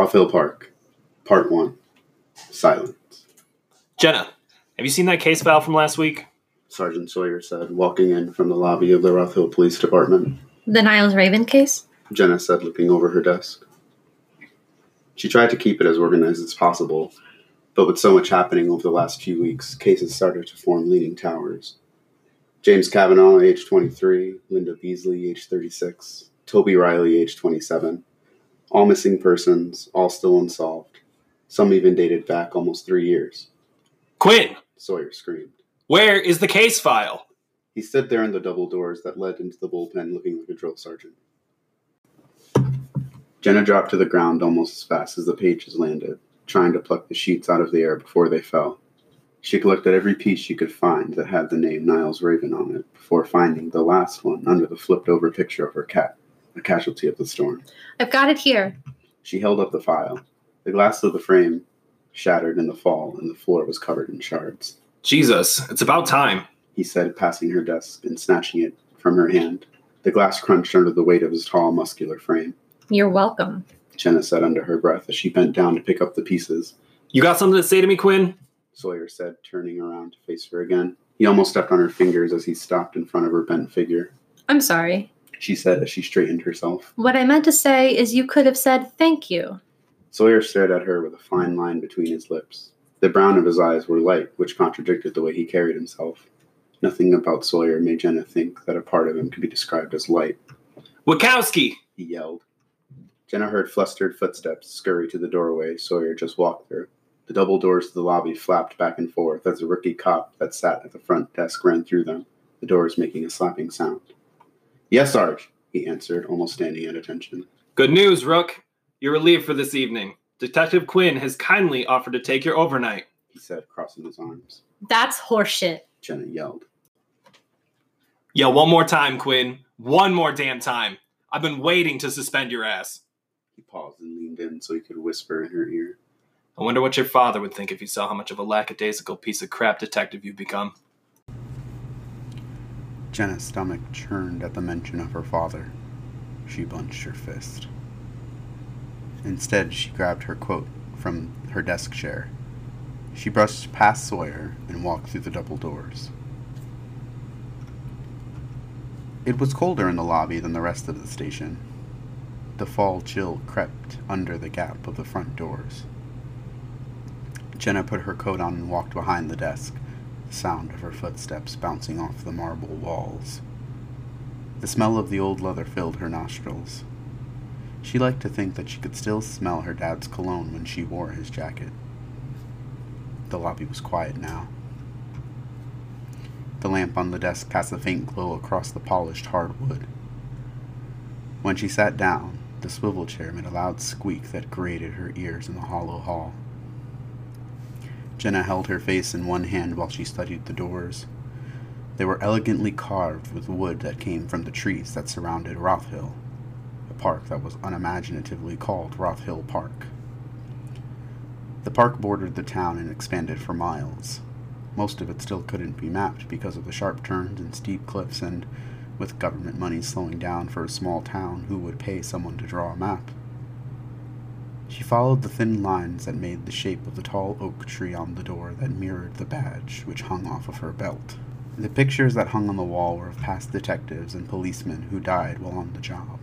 Roth Park, Part 1 Silence. Jenna, have you seen that case file from last week? Sergeant Sawyer said, walking in from the lobby of the Roth Police Department. The Niles Raven case? Jenna said, looking over her desk. She tried to keep it as organized as possible, but with so much happening over the last few weeks, cases started to form leaning towers. James Kavanaugh, age 23, Linda Beasley, age 36, Toby Riley, age 27. All missing persons, all still unsolved. Some even dated back almost three years. Quinn, Sawyer screamed. where is the case file? He stood there in the double doors that led into the bullpen looking like a drill sergeant. Jenna dropped to the ground almost as fast as the pages landed, trying to pluck the sheets out of the air before they fell. She collected every piece she could find that had the name Niles Raven on it before finding the last one under the flipped over picture of her cat, a casualty of the storm. I've got it here. She held up the file. The glass of the frame shattered in the fall, and the floor was covered in shards. Jesus, it's about time. He said, passing her desk and snatching it from her hand. The glass crunched under the weight of his tall, muscular frame. You're welcome. Jenna said under her breath as she bent down to pick up the pieces. You got something to say to me, Quinn? Sawyer said, turning around to face her again. He almost stepped on her fingers as he stopped in front of her bent figure. I'm sorry. She said as she straightened herself. What I meant to say is you could have said thank you. Sawyer stared at her with a fine line between his lips. The brown of his eyes were light, which contradicted the way he carried himself. Nothing about Sawyer made Jenna think that a part of him could be described as light. Wachowski! He yelled. Jenna heard flustered footsteps scurry to the doorway Sawyer just walked through. The double doors to the lobby flapped back and forth as a rookie cop that sat at the front desk ran through them, the doors making a slapping sound. Yes, Sarge, he answered, almost standing at attention. Good news, Rook. You're relieved for this evening. Detective Quinn has kindly offered to take your overnight. He said, crossing his arms. That's horseshit. Jenna yelled. Yell one more time, Quinn. One more damn time. I've been waiting to suspend your ass. He paused and leaned in so he could whisper in her ear. I wonder what your father would think if he saw how much of a lackadaisical piece of crap detective you've become. Jenna's stomach churned at the mention of her father. She bunched her fist. Instead, she grabbed her coat from her desk chair. She brushed past Sawyer and walked through the double doors. It was colder in the lobby than the rest of the station. The fall chill crept under the gap of the front doors. Jenna put her coat on and walked behind the desk, sound of her footsteps bouncing off the marble walls. The smell of the old leather filled her nostrils. She liked to think that she could still smell her dad's cologne when she wore his jacket. The lobby was quiet now. The lamp on the desk cast a faint glow across the polished hardwood. When she sat down, the swivel chair made a loud squeak that grated her ears in the hollow hall. Jenna held her face in one hand while she studied the doors. They were elegantly carved with wood that came from the trees that surrounded Roth Hill, a park that was unimaginatively called Roth Hill Park. The park bordered the town and expanded for miles. Most of it still couldn't be mapped because of the sharp turns and steep cliffs, and with government money slowing down for a small town, who would pay someone to draw a map? She followed the thin lines that made the shape of the tall oak tree on the door that mirrored the badge which hung off of her belt. The pictures that hung on the wall were of past detectives and policemen who died while on the job.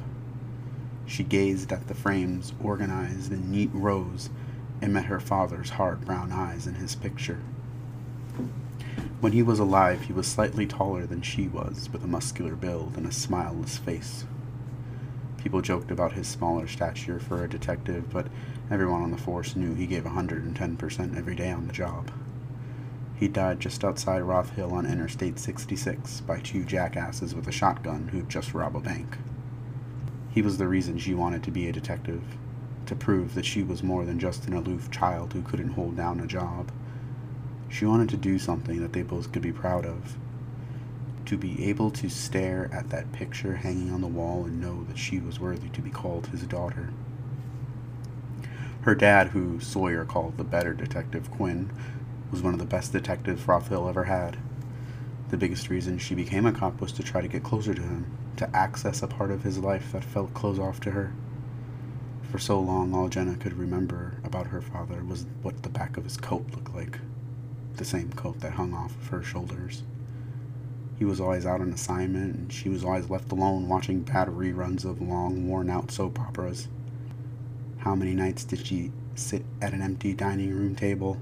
She gazed at the frames organized in neat rows and met her father's hard brown eyes in his picture. When he was alive, he was slightly taller than she was, with a muscular build and a smileless face. People joked about his smaller stature for a detective, but everyone on the force knew he gave 110% every day on the job. He died just outside Roth Hill on Interstate 66 by two jackasses with a shotgun who'd just robbed a bank. He was the reason she wanted to be a detective, to prove that she was more than just an aloof child who couldn't hold down a job. She wanted to do something that they both could be proud of. To be able to stare at that picture hanging on the wall and know that she was worthy to be called his daughter. Her dad, who Sawyer called the better Detective Quinn, was one of the best detectives Roth Hill ever had. The biggest reason she became a cop was to try to get closer to him, to access a part of his life that felt closed off to her. For so long, all Jenna could remember about her father was what the back of his coat looked like the same coat that hung off of her shoulders. He was always out on assignment, and she was always left alone watching bad reruns of long, worn out soap operas. How many nights did she sit at an empty dining room table?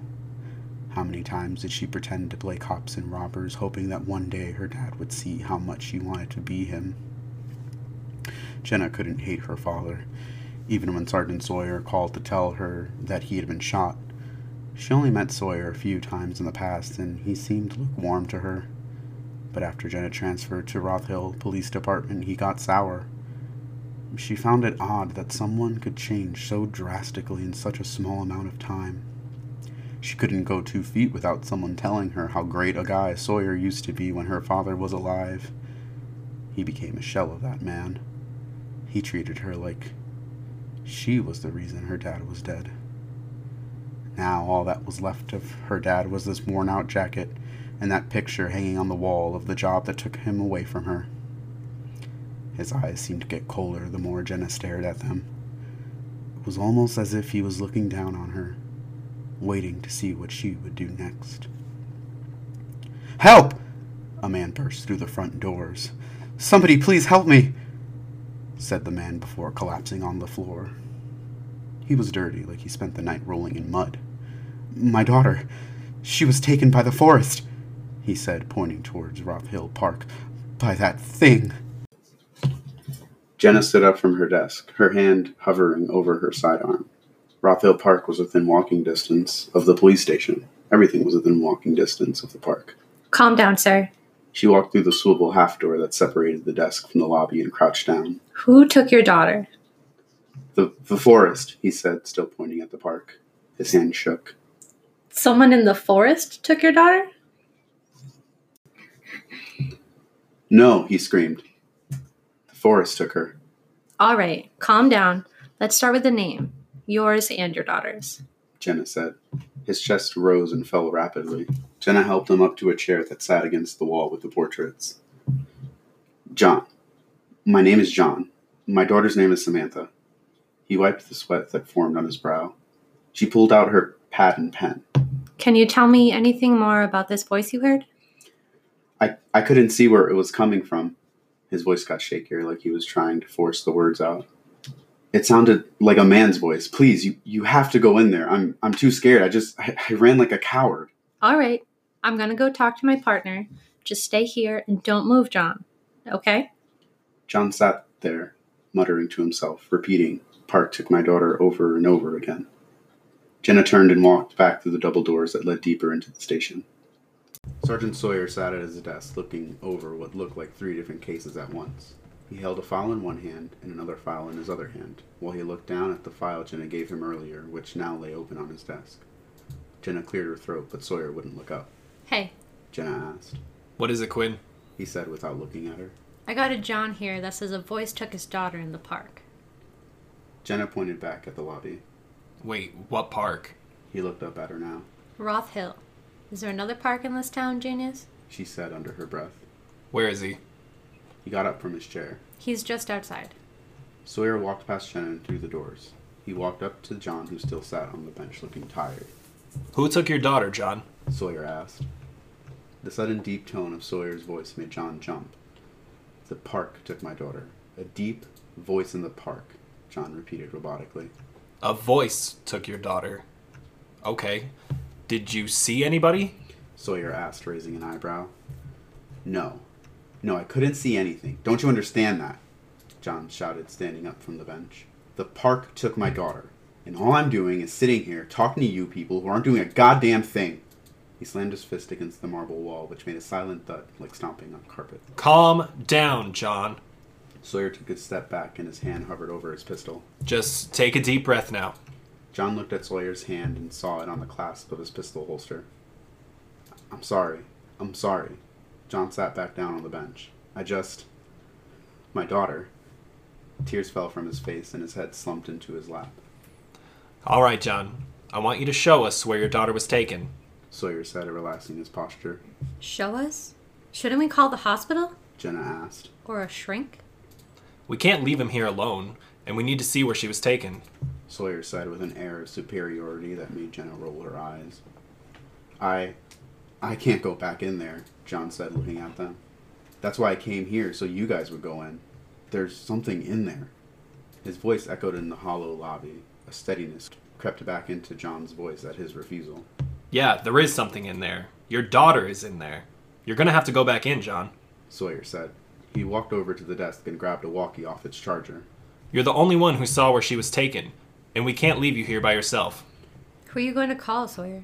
How many times did she pretend to play cops and robbers, hoping that one day her dad would see how much she wanted to be him? Jenna couldn't hate her father, even when Sergeant Sawyer called to tell her that he had been shot. She only met Sawyer a few times in the past, and he seemed lukewarm to her. But after Jenna transferred to Roth Hill Police Department, he got sour. She found it odd that someone could change so drastically in such a small amount of time. She couldn't go two feet without someone telling her how great a guy Sawyer used to be when her father was alive. He became a shell of that man. He treated her like she was the reason her dad was dead. Now all that was left of her dad was this worn out jacket and that picture hanging on the wall of the job that took him away from her. His eyes seemed to get colder the more Jenna stared at them. It was almost as if he was looking down on her, waiting to see what she would do next. Help! A man burst through the front doors. Somebody please help me! said the man before collapsing on the floor. He was dirty, like he spent the night rolling in mud. My daughter, she was taken by the forest, he said, pointing towards Roth Hill Park. By that thing. Jenna stood up from her desk, her hand hovering over her sidearm. Roth Hill Park was within walking distance of the police station. Everything was within walking distance of the park. Calm down, sir. She walked through the swivel half door that separated the desk from the lobby and crouched down. Who took your daughter? The, the forest, he said, still pointing at the park. His hand shook. Someone in the forest took your daughter? No, he screamed. The forest took her. All right, calm down. Let's start with the name yours and your daughter's. Jenna said. His chest rose and fell rapidly. Jenna helped him up to a chair that sat against the wall with the portraits. John. My name is John. My daughter's name is Samantha. He wiped the sweat that formed on his brow. She pulled out her pad and pen. Can you tell me anything more about this voice you heard? I, I couldn't see where it was coming from. His voice got shakier, like he was trying to force the words out. It sounded like a man's voice. Please, you, you have to go in there. I'm I'm too scared. I just I, I ran like a coward. All right, I'm gonna go talk to my partner. Just stay here and don't move, John. Okay? John sat there, muttering to himself, repeating, Park took my daughter over and over again. Jenna turned and walked back through the double doors that led deeper into the station. Sergeant Sawyer sat at his desk looking over what looked like three different cases at once. He held a file in one hand and another file in his other hand, while he looked down at the file Jenna gave him earlier, which now lay open on his desk. Jenna cleared her throat, but Sawyer wouldn't look up. Hey, Jenna asked. What is it, Quinn? He said without looking at her. I got a John here that says a voice took his daughter in the park. Jenna pointed back at the lobby. Wait, what park? He looked up at her now. Roth Hill. Is there another park in this town, Genius? She said under her breath. Where is he? He got up from his chair. He's just outside. Sawyer walked past Shannon through the doors. He walked up to John, who still sat on the bench looking tired. Who took your daughter, John? Sawyer asked. The sudden deep tone of Sawyer's voice made John jump. The park took my daughter. A deep voice in the park, John repeated robotically. A voice took your daughter. Okay. Did you see anybody? Sawyer asked, raising an eyebrow. No. No, I couldn't see anything. Don't you understand that? John shouted, standing up from the bench. The park took my daughter, and all I'm doing is sitting here talking to you people who aren't doing a goddamn thing. He slammed his fist against the marble wall, which made a silent thud like stomping on carpet. Calm down, John. Sawyer took a step back and his hand hovered over his pistol. Just take a deep breath now. John looked at Sawyer's hand and saw it on the clasp of his pistol holster. I'm sorry. I'm sorry. John sat back down on the bench. I just. My daughter. Tears fell from his face and his head slumped into his lap. All right, John. I want you to show us where your daughter was taken. Sawyer said, relaxing his posture. Show us? Shouldn't we call the hospital? Jenna asked. Or a shrink? We can't leave him here alone, and we need to see where she was taken. Sawyer said with an air of superiority that made Jenna roll her eyes. I. I can't go back in there, John said, looking at them. That's why I came here, so you guys would go in. There's something in there. His voice echoed in the hollow lobby. A steadiness crept back into John's voice at his refusal. Yeah, there is something in there. Your daughter is in there. You're gonna have to go back in, John. Sawyer said. He walked over to the desk and grabbed a walkie off its charger. You're the only one who saw where she was taken, and we can't leave you here by yourself. Who are you going to call, Sawyer?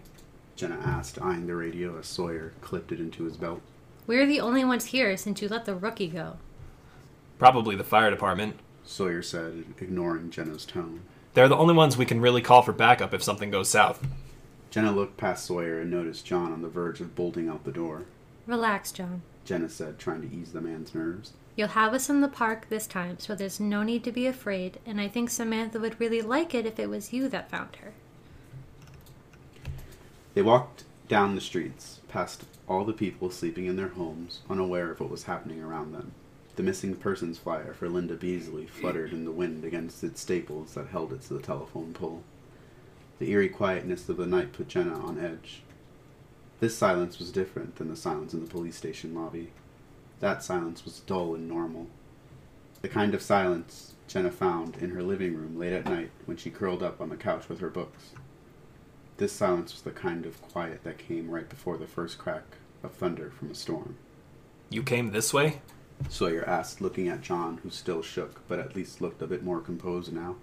Jenna asked, eyeing the radio as Sawyer clipped it into his belt. We're the only ones here since you let the rookie go. Probably the fire department. Sawyer said, ignoring Jenna's tone. They're the only ones we can really call for backup if something goes south. Jenna looked past Sawyer and noticed John on the verge of bolting out the door. Relax, John. Jenna said, trying to ease the man's nerves. You'll have us in the park this time, so there's no need to be afraid, and I think Samantha would really like it if it was you that found her. They walked down the streets, past all the people sleeping in their homes, unaware of what was happening around them. The missing persons flyer for Linda Beasley fluttered in the wind against its staples that held it to the telephone pole. The eerie quietness of the night put Jenna on edge. This silence was different than the silence in the police station lobby. That silence was dull and normal. The kind of silence Jenna found in her living room late at night when she curled up on the couch with her books. This silence was the kind of quiet that came right before the first crack of thunder from a storm. You came this way? Sawyer asked, looking at John, who still shook, but at least looked a bit more composed now.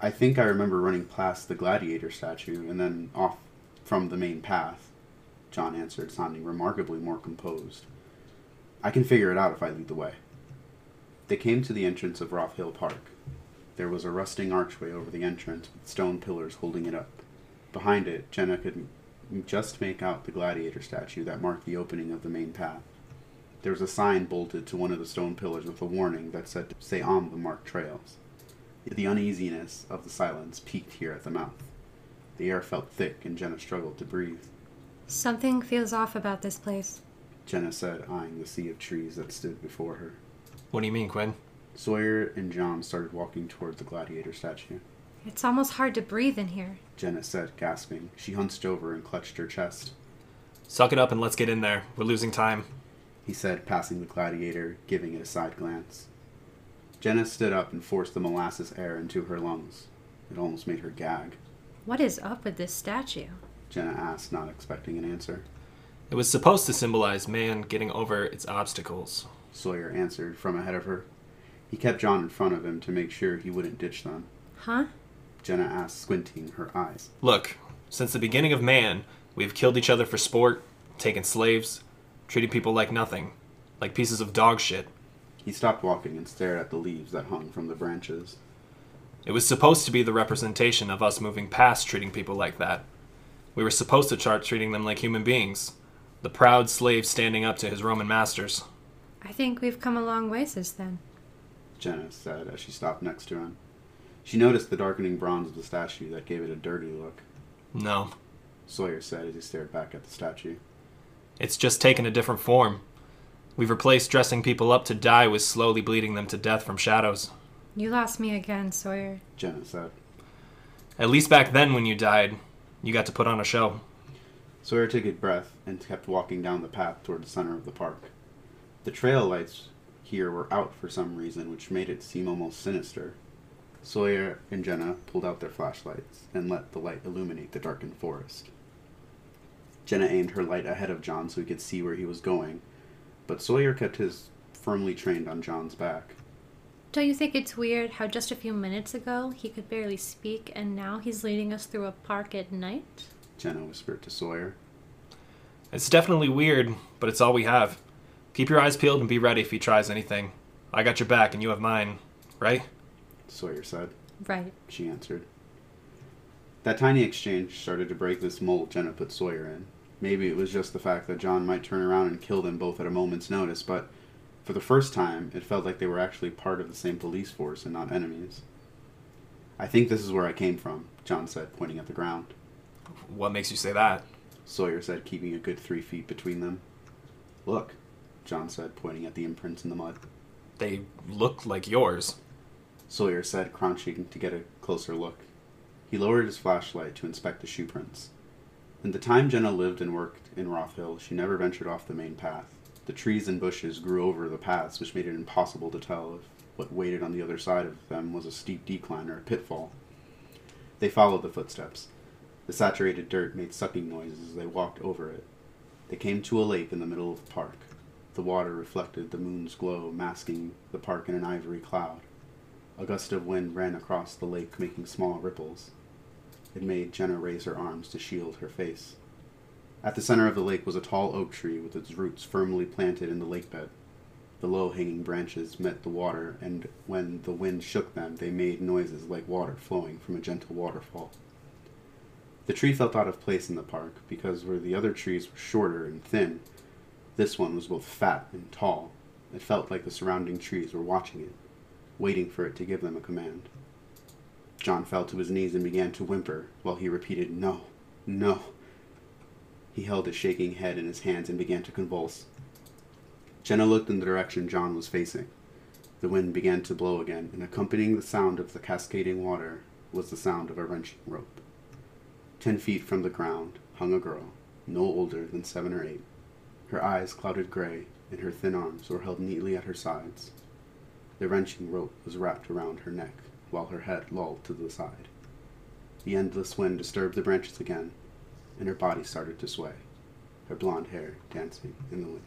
I think I remember running past the gladiator statue and then off from the main path, John answered, sounding remarkably more composed. I can figure it out if I lead the way. They came to the entrance of Roth Hill Park. There was a rusting archway over the entrance with stone pillars holding it up. Behind it, Jenna could just make out the gladiator statue that marked the opening of the main path. There was a sign bolted to one of the stone pillars with a warning that said to stay on the marked trails. The uneasiness of the silence peaked here at the mouth. The air felt thick, and Jenna struggled to breathe. Something feels off about this place. Jenna said, eyeing the sea of trees that stood before her. What do you mean, Quinn? Sawyer and John started walking toward the gladiator statue. It's almost hard to breathe in here. Jenna said, gasping. She hunched over and clutched her chest. Suck it up and let's get in there. We're losing time. He said, passing the gladiator, giving it a side glance. Jenna stood up and forced the molasses air into her lungs. It almost made her gag. What is up with this statue? Jenna asked, not expecting an answer. It was supposed to symbolize man getting over its obstacles. Sawyer answered from ahead of her. He kept John in front of him to make sure he wouldn't ditch them. Huh? Jenna asked, squinting her eyes. Look, since the beginning of man, we've killed each other for sport, taken slaves, treated people like nothing, like pieces of dog shit. He stopped walking and stared at the leaves that hung from the branches. It was supposed to be the representation of us moving past treating people like that. We were supposed to start treating them like human beings, the proud slave standing up to his Roman masters. I think we've come a long way since then. Jenna said as she stopped next to him. She noticed the darkening bronze of the statue that gave it a dirty look. No, Sawyer said as he stared back at the statue. it's just taken a different form. We've replaced dressing people up to die with slowly bleeding them to death from shadows. You lost me again, Sawyer. Jenna said. At least back then, when you died, you got to put on a show. Sawyer took a breath and kept walking down the path toward the center of the park. The trail lights here were out for some reason, which made it seem almost sinister. Sawyer and Jenna pulled out their flashlights and let the light illuminate the darkened forest. Jenna aimed her light ahead of John so he could see where he was going, but Sawyer kept his firmly trained on John's back. Don't you think it's weird how just a few minutes ago he could barely speak and now he's leading us through a park at night? Jenna whispered to Sawyer. It's definitely weird, but it's all we have. Keep your eyes peeled and be ready if he tries anything. I got your back and you have mine, right? Sawyer said. Right. she answered. That tiny exchange started to break this mold Jenna put Sawyer in. Maybe it was just the fact that John might turn around and kill them both at a moment's notice, but for the first time, it felt like they were actually part of the same police force and not enemies. I think this is where I came from, John said, pointing at the ground. What makes you say that? Sawyer said, keeping a good three feet between them. Look, John said, pointing at the imprints in the mud. They look like yours. Sawyer said, crouching to get a closer look. He lowered his flashlight to inspect the shoe prints. In the time Jenna lived and worked in Roth Hill, she never ventured off the main path. The trees and bushes grew over the paths, which made it impossible to tell if what waited on the other side of them was a steep decline or a pitfall. They followed the footsteps. The saturated dirt made sucking noises as they walked over it. They came to a lake in the middle of the park. The water reflected the moon's glow, masking the park in an ivory cloud. A gust of wind ran across the lake, making small ripples. It made Jenna raise her arms to shield her face. At the center of the lake was a tall oak tree with its roots firmly planted in the lake bed. The low hanging branches met the water, and when the wind shook them, they made noises like water flowing from a gentle waterfall. The tree felt out of place in the park because where the other trees were shorter and thin, this one was both fat and tall. It felt like the surrounding trees were watching it, waiting for it to give them a command. John fell to his knees and began to whimper while he repeated, No, no. He held his shaking head in his hands and began to convulse. Jenna looked in the direction John was facing. The wind began to blow again, and accompanying the sound of the cascading water was the sound of a wrenching rope. Ten feet from the ground hung a girl, no older than seven or eight. Her eyes clouded gray, and her thin arms were held neatly at her sides. The wrenching rope was wrapped around her neck, while her head lolled to the side. The endless wind disturbed the branches again, and her body started to sway, her blonde hair dancing in the wind.